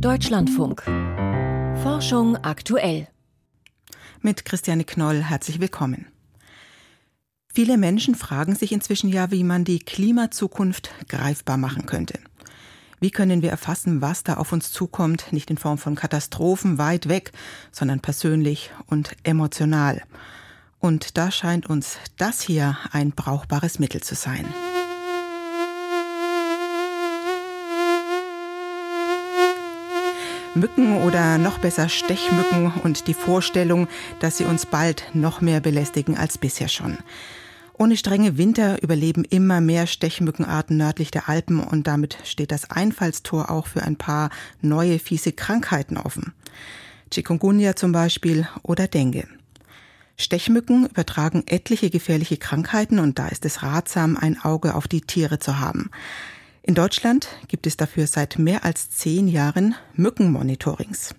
Deutschlandfunk. Forschung aktuell. Mit Christiane Knoll herzlich willkommen. Viele Menschen fragen sich inzwischen ja, wie man die Klimazukunft greifbar machen könnte. Wie können wir erfassen, was da auf uns zukommt, nicht in Form von Katastrophen weit weg, sondern persönlich und emotional? Und da scheint uns das hier ein brauchbares Mittel zu sein. Mücken oder noch besser Stechmücken und die Vorstellung, dass sie uns bald noch mehr belästigen als bisher schon. Ohne strenge Winter überleben immer mehr Stechmückenarten nördlich der Alpen und damit steht das Einfallstor auch für ein paar neue fiese Krankheiten offen. Chikungunya zum Beispiel oder Dengue. Stechmücken übertragen etliche gefährliche Krankheiten und da ist es ratsam, ein Auge auf die Tiere zu haben. In Deutschland gibt es dafür seit mehr als zehn Jahren Mückenmonitorings.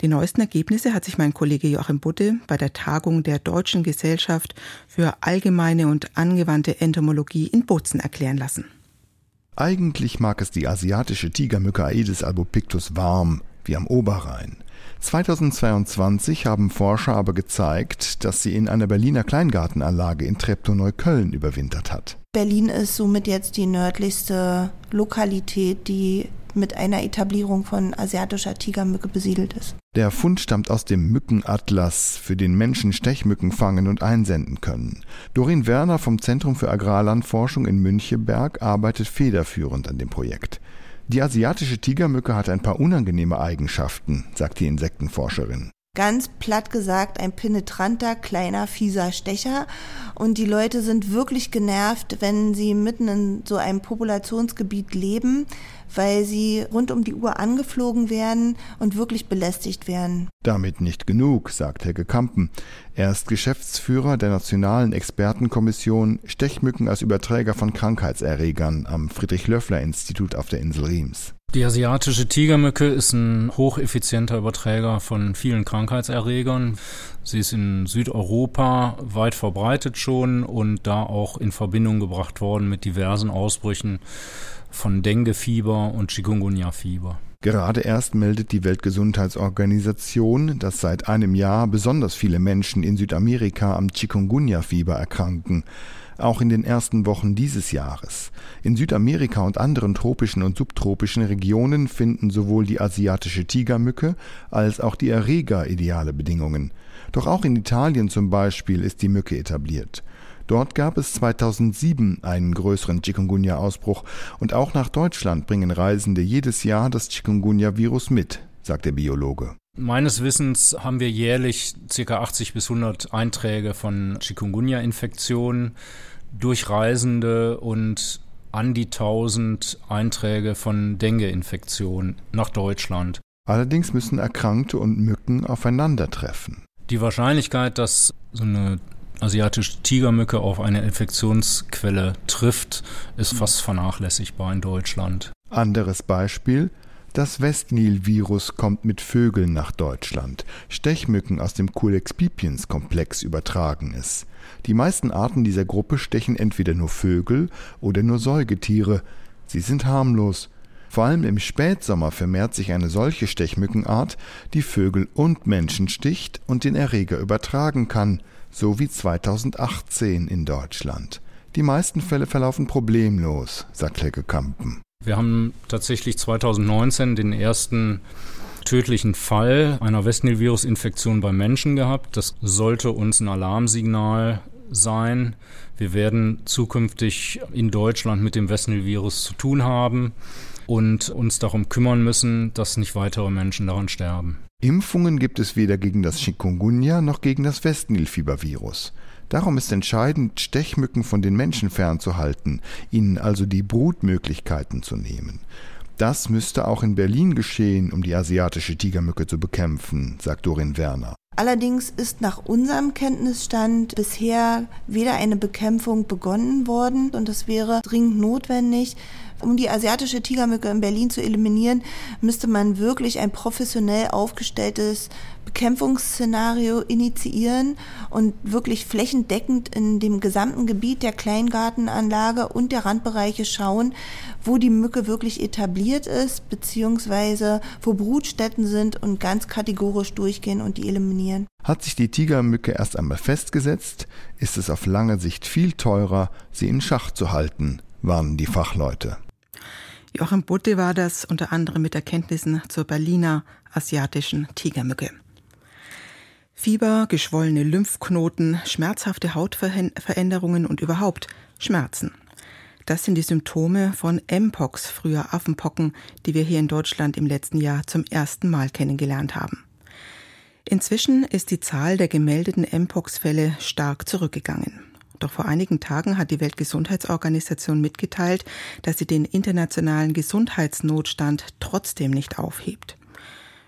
Die neuesten Ergebnisse hat sich mein Kollege Joachim Butte bei der Tagung der Deutschen Gesellschaft für allgemeine und angewandte Entomologie in Bozen erklären lassen. Eigentlich mag es die asiatische Tigermücke Aedes albopictus warm, wie am Oberrhein. 2022 haben Forscher aber gezeigt, dass sie in einer Berliner Kleingartenanlage in Treptow-Neukölln überwintert hat. Berlin ist somit jetzt die nördlichste Lokalität, die mit einer Etablierung von asiatischer Tigermücke besiedelt ist. Der Fund stammt aus dem Mückenatlas, für den Menschen Stechmücken fangen und einsenden können. Dorin Werner vom Zentrum für Agrarlandforschung in Müncheberg arbeitet federführend an dem Projekt. Die asiatische Tigermücke hat ein paar unangenehme Eigenschaften, sagt die Insektenforscherin ganz platt gesagt ein penetranter, kleiner, fieser Stecher. Und die Leute sind wirklich genervt, wenn sie mitten in so einem Populationsgebiet leben, weil sie rund um die Uhr angeflogen werden und wirklich belästigt werden. Damit nicht genug, sagt Helge Kampen. Er ist Geschäftsführer der Nationalen Expertenkommission Stechmücken als Überträger von Krankheitserregern am Friedrich-Löffler-Institut auf der Insel Riems. Die asiatische Tigermücke ist ein hocheffizienter Überträger von vielen Krankheitserregern. Sie ist in Südeuropa weit verbreitet schon und da auch in Verbindung gebracht worden mit diversen Ausbrüchen von Dengue-Fieber und Chikungunya-Fieber. Gerade erst meldet die Weltgesundheitsorganisation, dass seit einem Jahr besonders viele Menschen in Südamerika am Chikungunya-Fieber erkranken auch in den ersten Wochen dieses Jahres. In Südamerika und anderen tropischen und subtropischen Regionen finden sowohl die asiatische Tigermücke als auch die Erreger ideale Bedingungen. Doch auch in Italien zum Beispiel ist die Mücke etabliert. Dort gab es 2007 einen größeren Chikungunya-Ausbruch und auch nach Deutschland bringen Reisende jedes Jahr das Chikungunya-Virus mit, sagt der Biologe. Meines Wissens haben wir jährlich ca. 80 bis 100 Einträge von Chikungunya-Infektionen durch Reisende und an die 1000 Einträge von Dengue-Infektionen nach Deutschland. Allerdings müssen Erkrankte und Mücken aufeinandertreffen. Die Wahrscheinlichkeit, dass so eine asiatische Tigermücke auf eine Infektionsquelle trifft, ist fast vernachlässigbar in Deutschland. Anderes Beispiel, das Westnil-Virus kommt mit Vögeln nach Deutschland. Stechmücken aus dem Culex pipiens Komplex übertragen es. Die meisten Arten dieser Gruppe stechen entweder nur Vögel oder nur Säugetiere. Sie sind harmlos. Vor allem im Spätsommer vermehrt sich eine solche Stechmückenart, die Vögel und Menschen sticht und den Erreger übertragen kann, so wie 2018 in Deutschland. Die meisten Fälle verlaufen problemlos, sagt Helge Kampen. Wir haben tatsächlich 2019 den ersten tödlichen Fall einer Westnil-Virus-Infektion bei Menschen gehabt. Das sollte uns ein Alarmsignal sein. Wir werden zukünftig in Deutschland mit dem Westnil-Virus zu tun haben und uns darum kümmern müssen, dass nicht weitere Menschen daran sterben. Impfungen gibt es weder gegen das Chikungunya noch gegen das Westnil-Fiebervirus. Darum ist entscheidend, Stechmücken von den Menschen fernzuhalten, ihnen also die Brutmöglichkeiten zu nehmen. Das müsste auch in Berlin geschehen, um die asiatische Tigermücke zu bekämpfen, sagt Dorin Werner. Allerdings ist nach unserem Kenntnisstand bisher weder eine Bekämpfung begonnen worden und es wäre dringend notwendig, um die asiatische Tigermücke in Berlin zu eliminieren, müsste man wirklich ein professionell aufgestelltes Bekämpfungsszenario initiieren und wirklich flächendeckend in dem gesamten Gebiet der Kleingartenanlage und der Randbereiche schauen, wo die Mücke wirklich etabliert ist, beziehungsweise wo Brutstätten sind und ganz kategorisch durchgehen und die eliminieren. Hat sich die Tigermücke erst einmal festgesetzt, ist es auf lange Sicht viel teurer, sie in Schach zu halten, warnen die Fachleute. Joachim Butte war das unter anderem mit Erkenntnissen zur Berliner asiatischen Tigermücke. Fieber, geschwollene Lymphknoten, schmerzhafte Hautveränderungen und überhaupt Schmerzen. Das sind die Symptome von Mpox, früher Affenpocken, die wir hier in Deutschland im letzten Jahr zum ersten Mal kennengelernt haben. Inzwischen ist die Zahl der gemeldeten Mpox-Fälle stark zurückgegangen. Doch vor einigen Tagen hat die Weltgesundheitsorganisation mitgeteilt, dass sie den internationalen Gesundheitsnotstand trotzdem nicht aufhebt.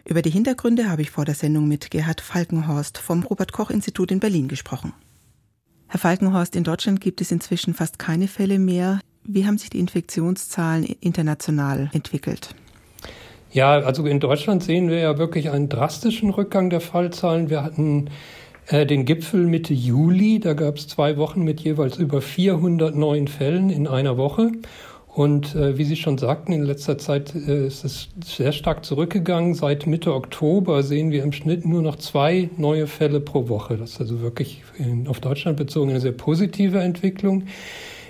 Über die Hintergründe habe ich vor der Sendung mit Gerhard Falkenhorst vom Robert Koch Institut in Berlin gesprochen. Herr Falkenhorst, in Deutschland gibt es inzwischen fast keine Fälle mehr. Wie haben sich die Infektionszahlen international entwickelt? Ja, also in Deutschland sehen wir ja wirklich einen drastischen Rückgang der Fallzahlen. Wir hatten äh, den Gipfel Mitte Juli, da gab es zwei Wochen mit jeweils über 400 neuen Fällen in einer Woche. Und äh, wie Sie schon sagten, in letzter Zeit äh, ist es sehr stark zurückgegangen. Seit Mitte Oktober sehen wir im Schnitt nur noch zwei neue Fälle pro Woche. Das ist also wirklich in, auf Deutschland bezogen eine sehr positive Entwicklung.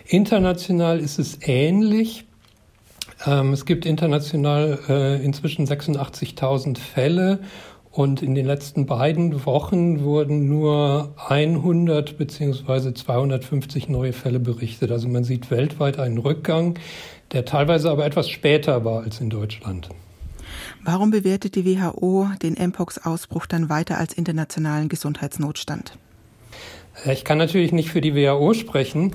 International ist es ähnlich. Ähm, es gibt international äh, inzwischen 86.000 Fälle und in den letzten beiden Wochen wurden nur 100 beziehungsweise 250 neue Fälle berichtet. Also man sieht weltweit einen Rückgang, der teilweise aber etwas später war als in Deutschland. Warum bewertet die WHO den Mpox-Ausbruch dann weiter als internationalen Gesundheitsnotstand? Ich kann natürlich nicht für die WHO sprechen,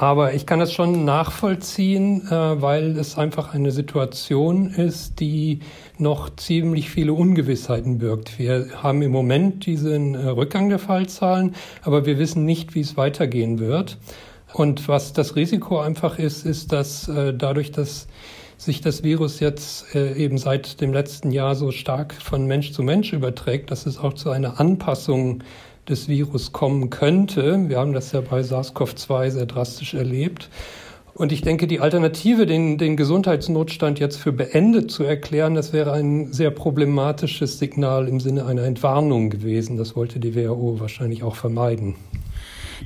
aber ich kann das schon nachvollziehen, äh, weil es einfach eine Situation ist, die noch ziemlich viele Ungewissheiten birgt. Wir haben im Moment diesen äh, Rückgang der Fallzahlen, aber wir wissen nicht, wie es weitergehen wird. Und was das Risiko einfach ist, ist, dass äh, dadurch, dass sich das Virus jetzt eben seit dem letzten Jahr so stark von Mensch zu Mensch überträgt, dass es auch zu einer Anpassung des Virus kommen könnte. Wir haben das ja bei SARS-CoV-2 sehr drastisch erlebt. Und ich denke, die Alternative, den, den Gesundheitsnotstand jetzt für beendet zu erklären, das wäre ein sehr problematisches Signal im Sinne einer Entwarnung gewesen. Das wollte die WHO wahrscheinlich auch vermeiden.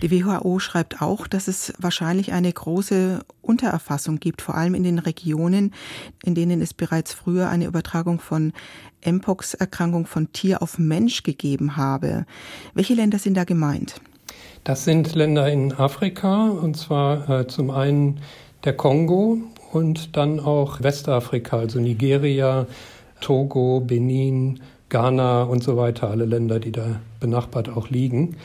Die WHO schreibt auch, dass es wahrscheinlich eine große Untererfassung gibt, vor allem in den Regionen, in denen es bereits früher eine Übertragung von Mpox-Erkrankung von Tier auf Mensch gegeben habe. Welche Länder sind da gemeint? Das sind Länder in Afrika, und zwar äh, zum einen der Kongo und dann auch Westafrika, also Nigeria, Togo, Benin, Ghana und so weiter, alle Länder, die da benachbart auch liegen.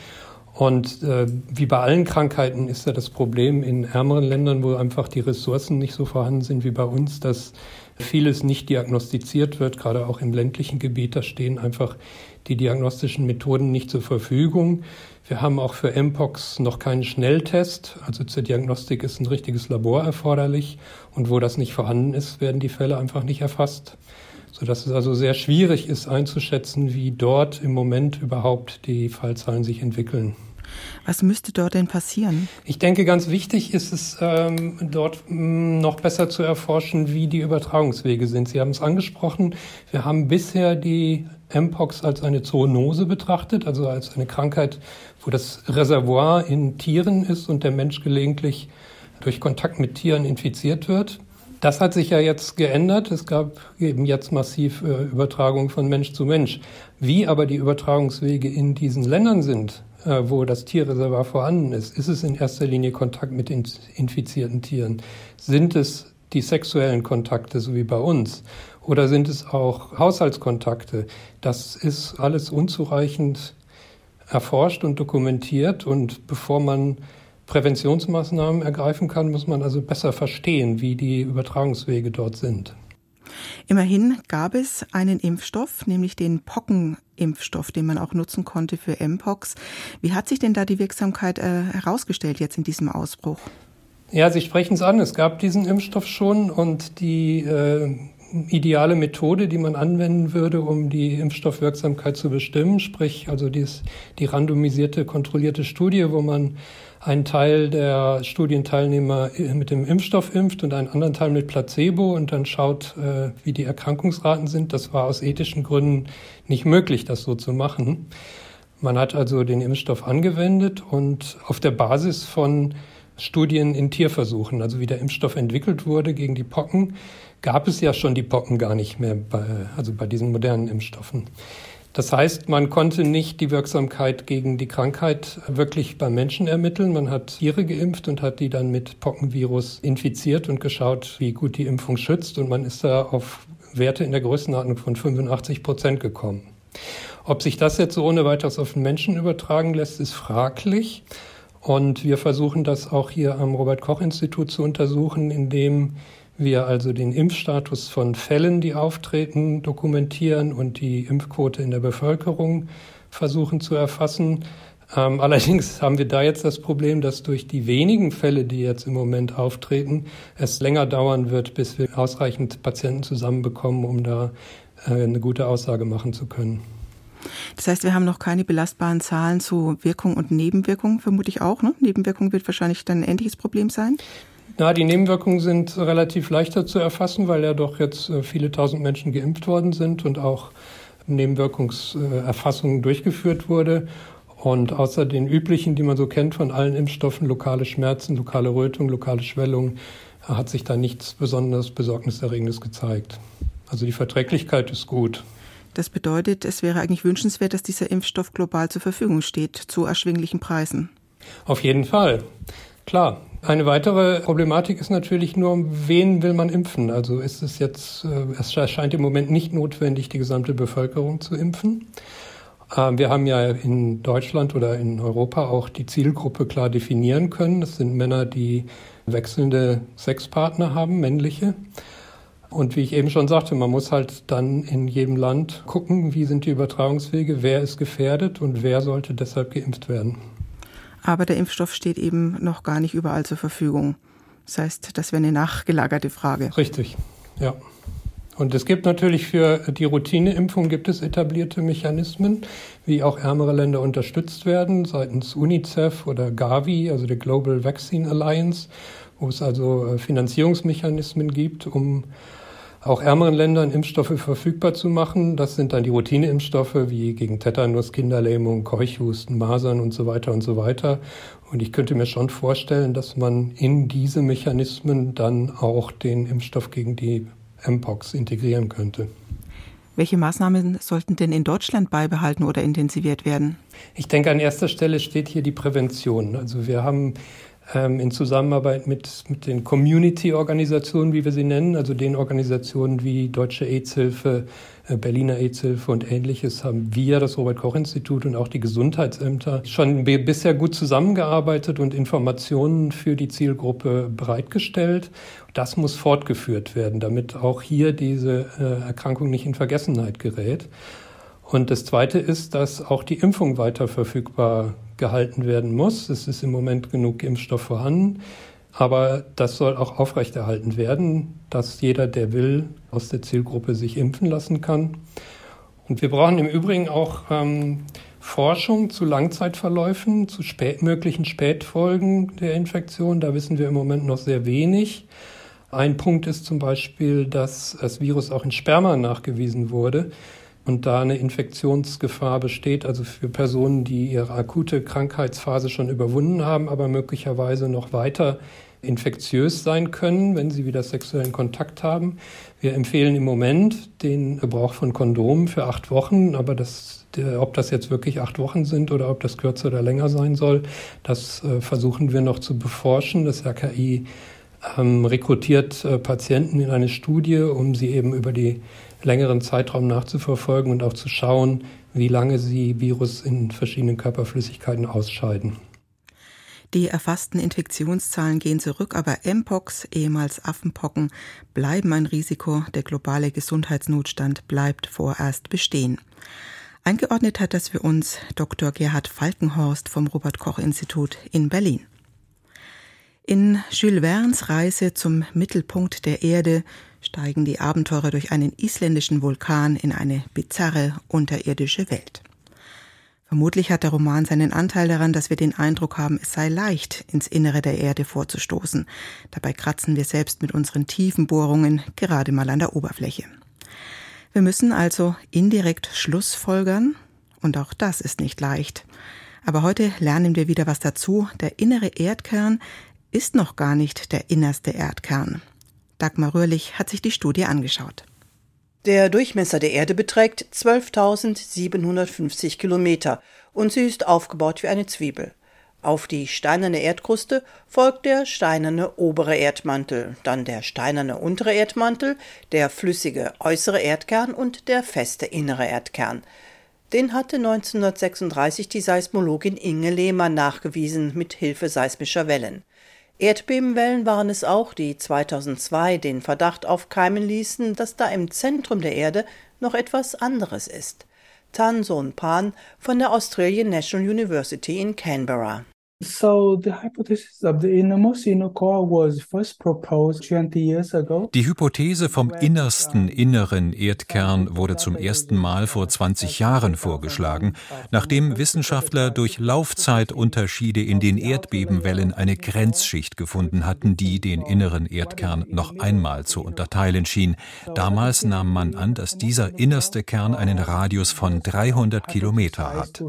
Und äh, wie bei allen Krankheiten ist ja das Problem in ärmeren Ländern, wo einfach die Ressourcen nicht so vorhanden sind wie bei uns, dass vieles nicht diagnostiziert wird, gerade auch im ländlichen Gebiet. Da stehen einfach die diagnostischen Methoden nicht zur Verfügung. Wir haben auch für Mpox noch keinen Schnelltest. Also zur Diagnostik ist ein richtiges Labor erforderlich. Und wo das nicht vorhanden ist, werden die Fälle einfach nicht erfasst sodass es also sehr schwierig ist einzuschätzen, wie dort im Moment überhaupt die Fallzahlen sich entwickeln. Was müsste dort denn passieren? Ich denke, ganz wichtig ist es, ähm, dort mh, mm, noch besser zu erforschen, wie die Übertragungswege sind. Sie haben es angesprochen. Wir haben bisher die Mpox als eine Zoonose betrachtet, also als eine Krankheit, wo das Reservoir in Tieren ist und der Mensch gelegentlich durch Kontakt mit Tieren infiziert wird. Das hat sich ja jetzt geändert. Es gab eben jetzt massiv äh, Übertragung von Mensch zu Mensch. Wie aber die Übertragungswege in diesen Ländern sind, wo das Tierreservoir vorhanden ist, ist es in erster Linie Kontakt mit infizierten Tieren? Sind es die sexuellen Kontakte, so wie bei uns? Oder sind es auch Haushaltskontakte? Das ist alles unzureichend erforscht und dokumentiert. Und bevor man Präventionsmaßnahmen ergreifen kann, muss man also besser verstehen, wie die Übertragungswege dort sind. Immerhin gab es einen Impfstoff, nämlich den Pockenimpfstoff, den man auch nutzen konnte für Mpox. Wie hat sich denn da die Wirksamkeit äh, herausgestellt jetzt in diesem Ausbruch? Ja, Sie sprechen es an. Es gab diesen Impfstoff schon und die äh, ideale Methode, die man anwenden würde, um die Impfstoffwirksamkeit zu bestimmen, sprich also dies, die randomisierte, kontrollierte Studie, wo man einen Teil der Studienteilnehmer mit dem Impfstoff impft und einen anderen Teil mit Placebo und dann schaut, äh, wie die Erkrankungsraten sind. Das war aus ethischen Gründen nicht möglich, das so zu machen. Man hat also den Impfstoff angewendet und auf der Basis von Studien in Tierversuchen, also wie der Impfstoff entwickelt wurde gegen die Pocken, gab es ja schon die Pocken gar nicht mehr bei, also bei diesen modernen Impfstoffen. Das heißt, man konnte nicht die Wirksamkeit gegen die Krankheit wirklich beim Menschen ermitteln. Man hat Tiere geimpft und hat die dann mit Pockenvirus infiziert und geschaut, wie gut die Impfung schützt. Und man ist da auf Werte in der Größenordnung von 85 Prozent gekommen. Ob sich das jetzt so ohne weiteres auf den Menschen übertragen lässt, ist fraglich. Und wir versuchen das auch hier am Robert Koch Institut zu untersuchen, indem wir also den Impfstatus von Fällen, die auftreten, dokumentieren und die Impfquote in der Bevölkerung versuchen zu erfassen. Ähm, allerdings haben wir da jetzt das Problem, dass durch die wenigen Fälle, die jetzt im Moment auftreten, es länger dauern wird, bis wir ausreichend Patienten zusammenbekommen, um da äh, eine gute Aussage machen zu können. Das heißt, wir haben noch keine belastbaren Zahlen zu Wirkung und Nebenwirkung, vermute ich auch. Ne? Nebenwirkung wird wahrscheinlich dann ein ähnliches Problem sein. Na, die Nebenwirkungen sind relativ leichter zu erfassen, weil ja doch jetzt äh, viele tausend Menschen geimpft worden sind und auch Nebenwirkungserfassungen durchgeführt wurde. Und außer den üblichen, die man so kennt von allen Impfstoffen, lokale Schmerzen, lokale Rötung, lokale Schwellung, hat sich da nichts besonders Besorgniserregendes gezeigt. Also die Verträglichkeit ist gut. Das bedeutet, es wäre eigentlich wünschenswert, dass dieser Impfstoff global zur Verfügung steht, zu erschwinglichen Preisen. Auf jeden Fall. Klar, eine weitere Problematik ist natürlich nur, wen will man impfen? Also ist es jetzt, äh, es erscheint im Moment nicht notwendig, die gesamte Bevölkerung zu impfen. Ähm, wir haben ja in Deutschland oder in Europa auch die Zielgruppe klar definieren können. Das sind Männer, die wechselnde Sexpartner haben, männliche. Und wie ich eben schon sagte, man muss halt dann in jedem Land gucken, wie sind die Übertragungswege, wer ist gefährdet und wer sollte deshalb geimpft werden aber der Impfstoff steht eben noch gar nicht überall zur Verfügung. Das heißt, das wäre eine nachgelagerte Frage. Richtig, ja. Und es gibt natürlich für die Routineimpfung gibt es etablierte Mechanismen, wie auch ärmere Länder unterstützt werden seitens UNICEF oder Gavi, also der Global Vaccine Alliance, wo es also äh, Finanzierungsmechanismen gibt, um auch ärmeren Ländern Impfstoffe verfügbar zu machen. Das sind dann die Routineimpfstoffe wie gegen Tetanus, Kinderlähmung, Keuchhusten, Masern und so weiter und so weiter. Und ich könnte mir schon vorstellen, dass man in diese Mechanismen dann auch den Impfstoff gegen die Mpox integrieren könnte. Welche Maßnahmen sollten denn in Deutschland beibehalten oder intensiviert werden? Ich denke, an erster Stelle steht hier die Prävention. Also wir haben ähm, in Zusammenarbeit mit, mit den Community-Organisationen, wie wir sie nennen, also den Organisationen wie Deutsche AIDS-Hilfe, äh, Berliner AIDS-Hilfe und ähnliches, haben wir, das Robert-Koch-Institut und auch die Gesundheitsämter schon bisher gut zusammengearbeitet und Informationen für die Zielgruppe bereitgestellt. Das muss fortgeführt werden, damit auch hier diese äh, Erkrankung nicht in Vergessenheit gerät. Und das Zweite ist, dass auch die Impfung weiter verfügbar gehalten werden muss. Es ist im Moment genug Impfstoff vorhanden. Aber das soll auch aufrechterhalten werden, dass jeder, der will, aus der Zielgruppe sich impfen lassen kann. Und wir brauchen im Übrigen auch ähm, Forschung zu Langzeitverläufen, zu spät, möglichen Spätfolgen der Infektion. Da wissen wir im Moment noch sehr wenig. Ein Punkt ist zum Beispiel, dass das Virus auch in Sperma nachgewiesen wurde und da eine Infektionsgefahr besteht, also für Personen, die ihre akute Krankheitsphase schon überwunden haben, aber möglicherweise noch weiter infektiös sein können, wenn sie wieder sexuellen Kontakt haben. Wir empfehlen im Moment den Gebrauch von Kondomen für acht Wochen, aber das, ob das jetzt wirklich acht Wochen sind oder ob das kürzer oder länger sein soll, das äh, versuchen wir noch zu beforschen. Das RKI ähm, rekrutiert äh, Patienten in eine Studie, um sie eben über die längeren Zeitraum nachzuverfolgen und auch zu schauen, wie lange sie Virus in verschiedenen Körperflüssigkeiten ausscheiden. Die erfassten Infektionszahlen gehen zurück, aber Mpox, ehemals Affenpocken, bleiben ein Risiko. Der globale Gesundheitsnotstand bleibt vorerst bestehen. Eingeordnet hat das für uns Dr. Gerhard Falkenhorst vom Robert Koch Institut in Berlin. In Jules Verne's Reise zum Mittelpunkt der Erde steigen die Abenteurer durch einen isländischen Vulkan in eine bizarre unterirdische Welt. Vermutlich hat der Roman seinen Anteil daran, dass wir den Eindruck haben, es sei leicht, ins Innere der Erde vorzustoßen. Dabei kratzen wir selbst mit unseren tiefen Bohrungen gerade mal an der Oberfläche. Wir müssen also indirekt Schlussfolgern, und auch das ist nicht leicht. Aber heute lernen wir wieder was dazu. Der innere Erdkern ist noch gar nicht der innerste Erdkern. Dagmar Röhrlich hat sich die Studie angeschaut. Der Durchmesser der Erde beträgt 12.750 Kilometer und sie ist aufgebaut wie eine Zwiebel. Auf die steinerne Erdkruste folgt der steinerne obere Erdmantel, dann der steinerne untere Erdmantel, der flüssige äußere Erdkern und der feste innere Erdkern. Den hatte 1936 die Seismologin Inge Lehmann nachgewiesen mit Hilfe seismischer Wellen. Erdbebenwellen waren es auch, die 2002 den Verdacht aufkeimen ließen, dass da im Zentrum der Erde noch etwas anderes ist. Tan Son Pan von der Australian National University in Canberra. So the hypothesis of the innermost inner core was first proposed 20 years ago. Die Hypothese vom innersten inneren Erdkern wurde zum ersten Mal vor 20 Jahren vorgeschlagen, nachdem Wissenschaftler durch Laufzeitunterschiede in den Erdbebenwellen eine Grenzschicht gefunden hatten, die den inneren Erdkern noch einmal zu unterteilen schien. Damals nahm man an, dass dieser innerste Kern einen Radius von 300 Kilometer hat.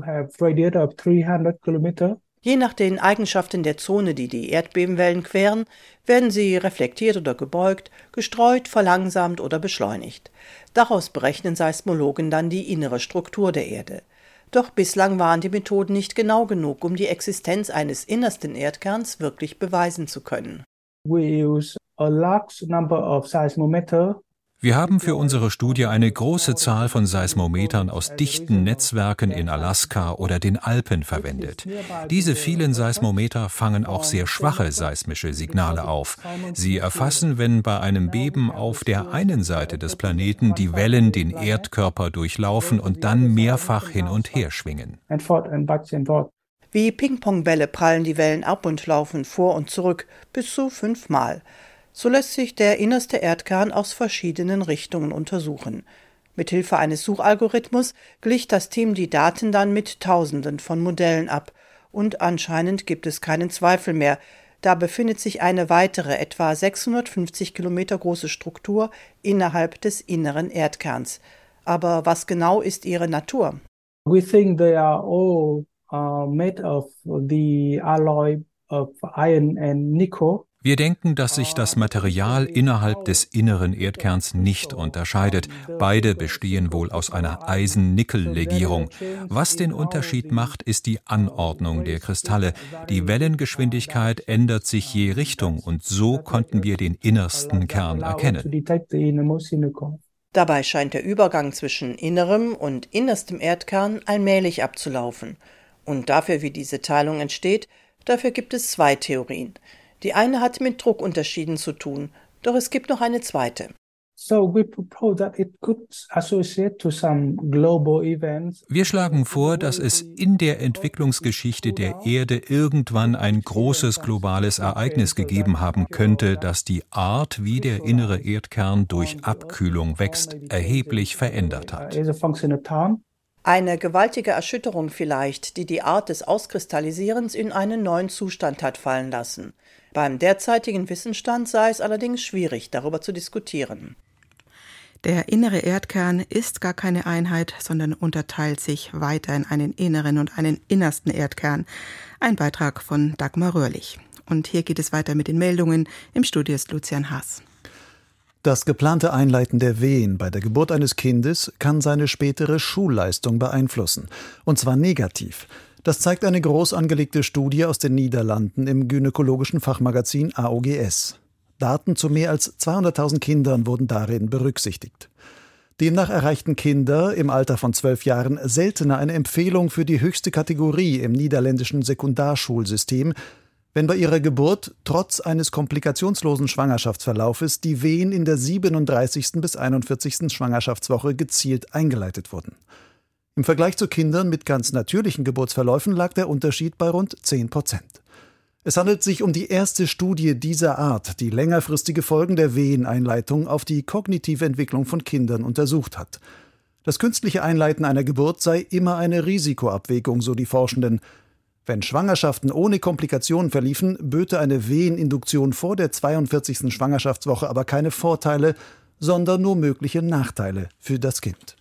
Je nach den Eigenschaften der Zone, die die Erdbebenwellen queren, werden sie reflektiert oder gebeugt, gestreut, verlangsamt oder beschleunigt. Daraus berechnen Seismologen dann die innere Struktur der Erde. Doch bislang waren die Methoden nicht genau genug, um die Existenz eines innersten Erdkerns wirklich beweisen zu können. We use a large number of seismometer wir haben für unsere Studie eine große Zahl von Seismometern aus dichten Netzwerken in Alaska oder den Alpen verwendet. Diese vielen Seismometer fangen auch sehr schwache seismische Signale auf. Sie erfassen, wenn bei einem Beben auf der einen Seite des Planeten die Wellen den Erdkörper durchlaufen und dann mehrfach hin und her schwingen. Wie Ping-Pong-Bälle prallen die Wellen ab und laufen vor und zurück, bis zu fünfmal. So lässt sich der innerste Erdkern aus verschiedenen Richtungen untersuchen. Mithilfe eines Suchalgorithmus glich das Team die Daten dann mit Tausenden von Modellen ab, und anscheinend gibt es keinen Zweifel mehr. Da befindet sich eine weitere, etwa 650 Kilometer große Struktur innerhalb des inneren Erdkerns. Aber was genau ist ihre Natur? We think they are all uh, made of the alloy of iron and nickel. Wir denken, dass sich das Material innerhalb des inneren Erdkerns nicht unterscheidet. Beide bestehen wohl aus einer Eisen-Nickel-Legierung. Was den Unterschied macht, ist die Anordnung der Kristalle. Die Wellengeschwindigkeit ändert sich je Richtung und so konnten wir den innersten Kern erkennen. Dabei scheint der Übergang zwischen innerem und innerstem Erdkern allmählich abzulaufen. Und dafür, wie diese Teilung entsteht, dafür gibt es zwei Theorien. Die eine hat mit Druckunterschieden zu tun, doch es gibt noch eine zweite. Wir schlagen vor, dass es in der Entwicklungsgeschichte der Erde irgendwann ein großes globales Ereignis gegeben haben könnte, das die Art, wie der innere Erdkern durch Abkühlung wächst, erheblich verändert hat. Eine gewaltige Erschütterung vielleicht, die die Art des Auskristallisierens in einen neuen Zustand hat fallen lassen. Beim derzeitigen Wissensstand sei es allerdings schwierig, darüber zu diskutieren. Der innere Erdkern ist gar keine Einheit, sondern unterteilt sich weiter in einen inneren und einen innersten Erdkern. Ein Beitrag von Dagmar Röhrlich. Und hier geht es weiter mit den Meldungen. Im Studio ist Lucian Haas. Das geplante Einleiten der Wehen bei der Geburt eines Kindes kann seine spätere Schulleistung beeinflussen. Und zwar negativ. Das zeigt eine groß angelegte Studie aus den Niederlanden im gynäkologischen Fachmagazin AOGS. Daten zu mehr als 200.000 Kindern wurden darin berücksichtigt. Demnach erreichten Kinder im Alter von zwölf Jahren seltener eine Empfehlung für die höchste Kategorie im niederländischen Sekundarschulsystem, Wenn bei ihrer Geburt trotz eines komplikationslosen Schwangerschaftsverlaufes die Wehen in der 37. bis 41. Schwangerschaftswoche gezielt eingeleitet wurden. Im Vergleich zu Kindern mit ganz natürlichen Geburtsverläufen lag der Unterschied bei rund 10 Prozent. Es handelt sich um die erste Studie dieser Art, die längerfristige Folgen der Weheneinleitung auf die kognitive Entwicklung von Kindern untersucht hat. Das künstliche Einleiten einer Geburt sei immer eine Risikoabwägung, so die Forschenden. Wenn Schwangerschaften ohne Komplikationen verliefen, böte eine Weheninduktion vor der 42. Schwangerschaftswoche aber keine Vorteile, sondern nur mögliche Nachteile für das Kind.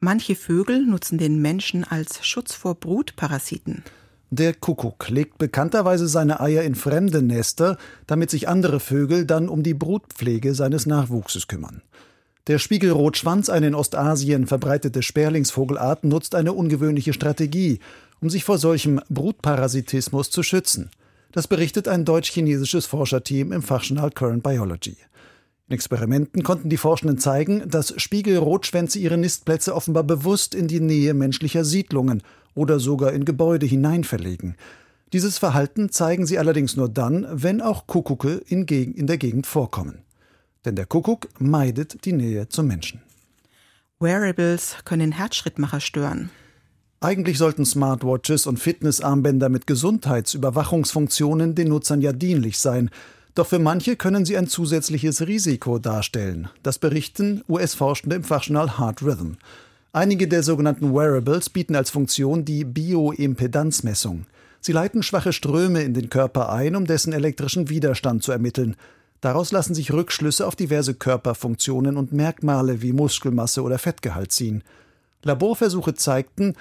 Manche Vögel nutzen den Menschen als Schutz vor Brutparasiten. Der Kuckuck legt bekannterweise seine Eier in fremde Nester, damit sich andere Vögel dann um die Brutpflege seines Nachwuchses kümmern. Der Spiegelrotschwanz, eine in Ostasien verbreitete Sperlingsvogelart, nutzt eine ungewöhnliche Strategie, um sich vor solchem Brutparasitismus zu schützen. Das berichtet ein deutsch-chinesisches Forscherteam im Fachjournal Current Biology. In Experimenten konnten die Forschenden zeigen, dass Spiegelrotschwänze ihre Nistplätze offenbar bewusst in die Nähe menschlicher Siedlungen oder sogar in Gebäude hinein verlegen. Dieses Verhalten zeigen sie allerdings nur dann, wenn auch Kuckucke in, in der Gegend vorkommen. Denn der Kuckuck meidet die Nähe zum Menschen. Wearables können Herzschrittmacher stören. Eigentlich sollten Smartwatches und Fitnessarmbänder mit Gesundheitsüberwachungsfunktionen den Nutzern ja dienlich sein, doch für manche können sie ein zusätzliches Risiko darstellen. Das berichten US-Forschende im Fachjournal Heart Rhythm. Einige der sogenannten Wearables bieten als Funktion die Bioimpedanzmessung. Sie leiten schwache Ströme in den Körper ein, um dessen elektrischen Widerstand zu ermitteln. Daraus lassen sich Rückschlüsse auf diverse Körperfunktionen und Merkmale wie Muskelmasse oder Fettgehalt ziehen. Laborversuche zeigten,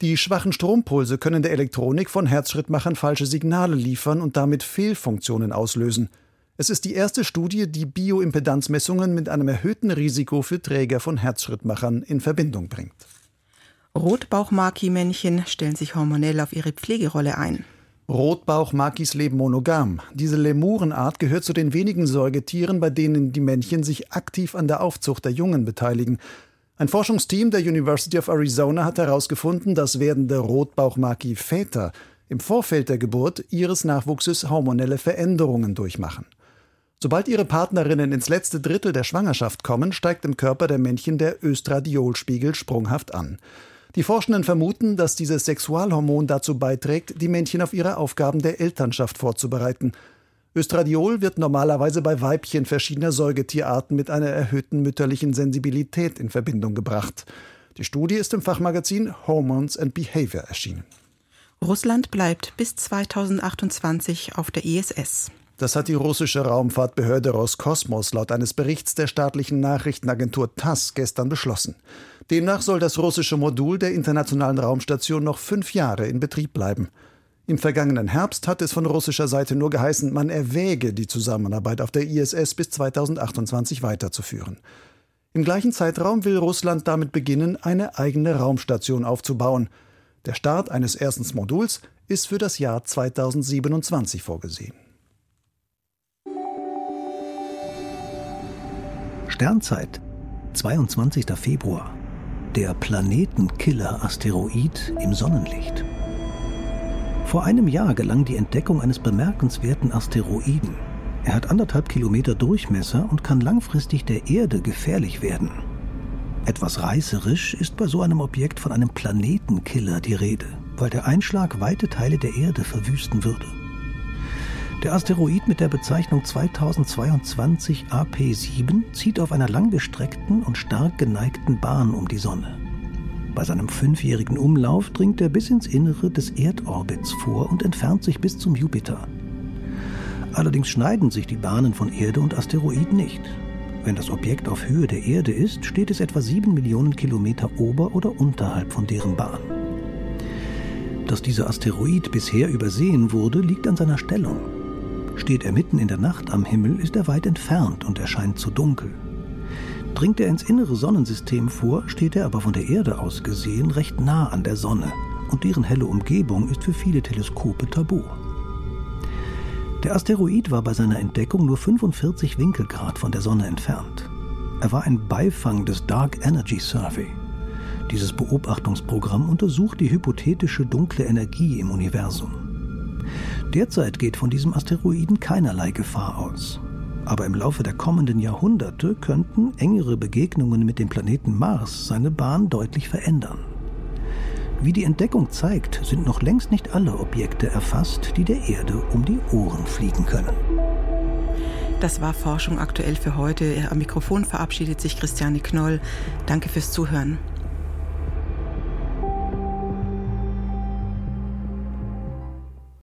die schwachen Strompulse können der Elektronik von Herzschrittmachern falsche Signale liefern und damit Fehlfunktionen auslösen. Es ist die erste Studie, die Bioimpedanzmessungen mit einem erhöhten Risiko für Träger von Herzschrittmachern in Verbindung bringt. Rotbauchmaki-Männchen stellen sich hormonell auf ihre Pflegerolle ein. Rotbauchmakis leben monogam. Diese Lemurenart gehört zu den wenigen Säugetieren, bei denen die Männchen sich aktiv an der Aufzucht der Jungen beteiligen. Ein Forschungsteam der University of Arizona hat herausgefunden, dass werdende Rotbauchmaki-Väter im Vorfeld der Geburt ihres Nachwuchses hormonelle Veränderungen durchmachen. Sobald ihre Partnerinnen ins letzte Drittel der Schwangerschaft kommen, steigt im Körper der Männchen der Östradiolspiegel sprunghaft an. Die Forschenden vermuten, dass dieses Sexualhormon dazu beiträgt, die Männchen auf ihre Aufgaben der Elternschaft vorzubereiten Östradiol wird normalerweise bei Weibchen verschiedener Säugetierarten mit einer erhöhten mütterlichen Sensibilität in Verbindung gebracht. Die Studie ist im Fachmagazin Hormones and Behavior erschienen. Russland bleibt bis 2028 auf der ISS. Das hat die russische Raumfahrtbehörde Roskosmos laut eines Berichts der staatlichen Nachrichtenagentur TASS gestern beschlossen. Demnach soll das russische Modul der internationalen Raumstation noch fünf Jahre in Betrieb bleiben. Im vergangenen Herbst hat es von russischer Seite nur geheißen, man erwäge, die Zusammenarbeit auf der ISS bis 2028 weiterzuführen. Im gleichen Zeitraum will Russland damit beginnen, eine eigene Raumstation aufzubauen. Der Start eines ersten Moduls ist für das Jahr 2027 vorgesehen. Sternzeit, 22. Februar. Der Planetenkiller-Asteroid im Sonnenlicht. Vor einem Jahr gelang die Entdeckung eines bemerkenswerten Asteroiden. Er hat anderthalb Kilometer Durchmesser und kann langfristig der Erde gefährlich werden. Etwas reißerisch ist bei so einem Objekt von einem Planetenkiller die Rede, weil der Einschlag weite Teile der Erde verwüsten würde. Der Asteroid mit der Bezeichnung 2022 AP7 zieht auf einer langgestreckten und stark geneigten Bahn um die Sonne. Bei seinem fünfjährigen Umlauf dringt er bis ins Innere des Erdorbits vor und entfernt sich bis zum Jupiter. Allerdings schneiden sich die Bahnen von Erde und Asteroid nicht. Wenn das Objekt auf Höhe der Erde ist, steht es etwa sieben Millionen Kilometer ober- oder unterhalb von deren Bahn. Dass dieser Asteroid bisher übersehen wurde, liegt an seiner Stellung. Steht er mitten in der Nacht am Himmel, ist er weit entfernt und erscheint zu dunkel. Dringt er ins innere Sonnensystem vor, steht er aber von der Erde aus gesehen recht nah an der Sonne und deren helle Umgebung ist für viele Teleskope tabu. Der Asteroid war bei seiner Entdeckung nur 45 Winkelgrad von der Sonne entfernt. Er war ein Beifang des Dark Energy Survey. Dieses Beobachtungsprogramm untersucht die hypothetische dunkle Energie im Universum. Derzeit geht von diesem Asteroiden keinerlei Gefahr aus. Aber im Laufe der kommenden Jahrhunderte könnten engere Begegnungen mit dem Planeten Mars seine Bahn deutlich verändern. Wie die Entdeckung zeigt, sind noch längst nicht alle Objekte erfasst, die der Erde um die Ohren fliegen können. Das war Forschung aktuell für heute. Am Mikrofon verabschiedet sich Christiane Knoll. Danke fürs Zuhören.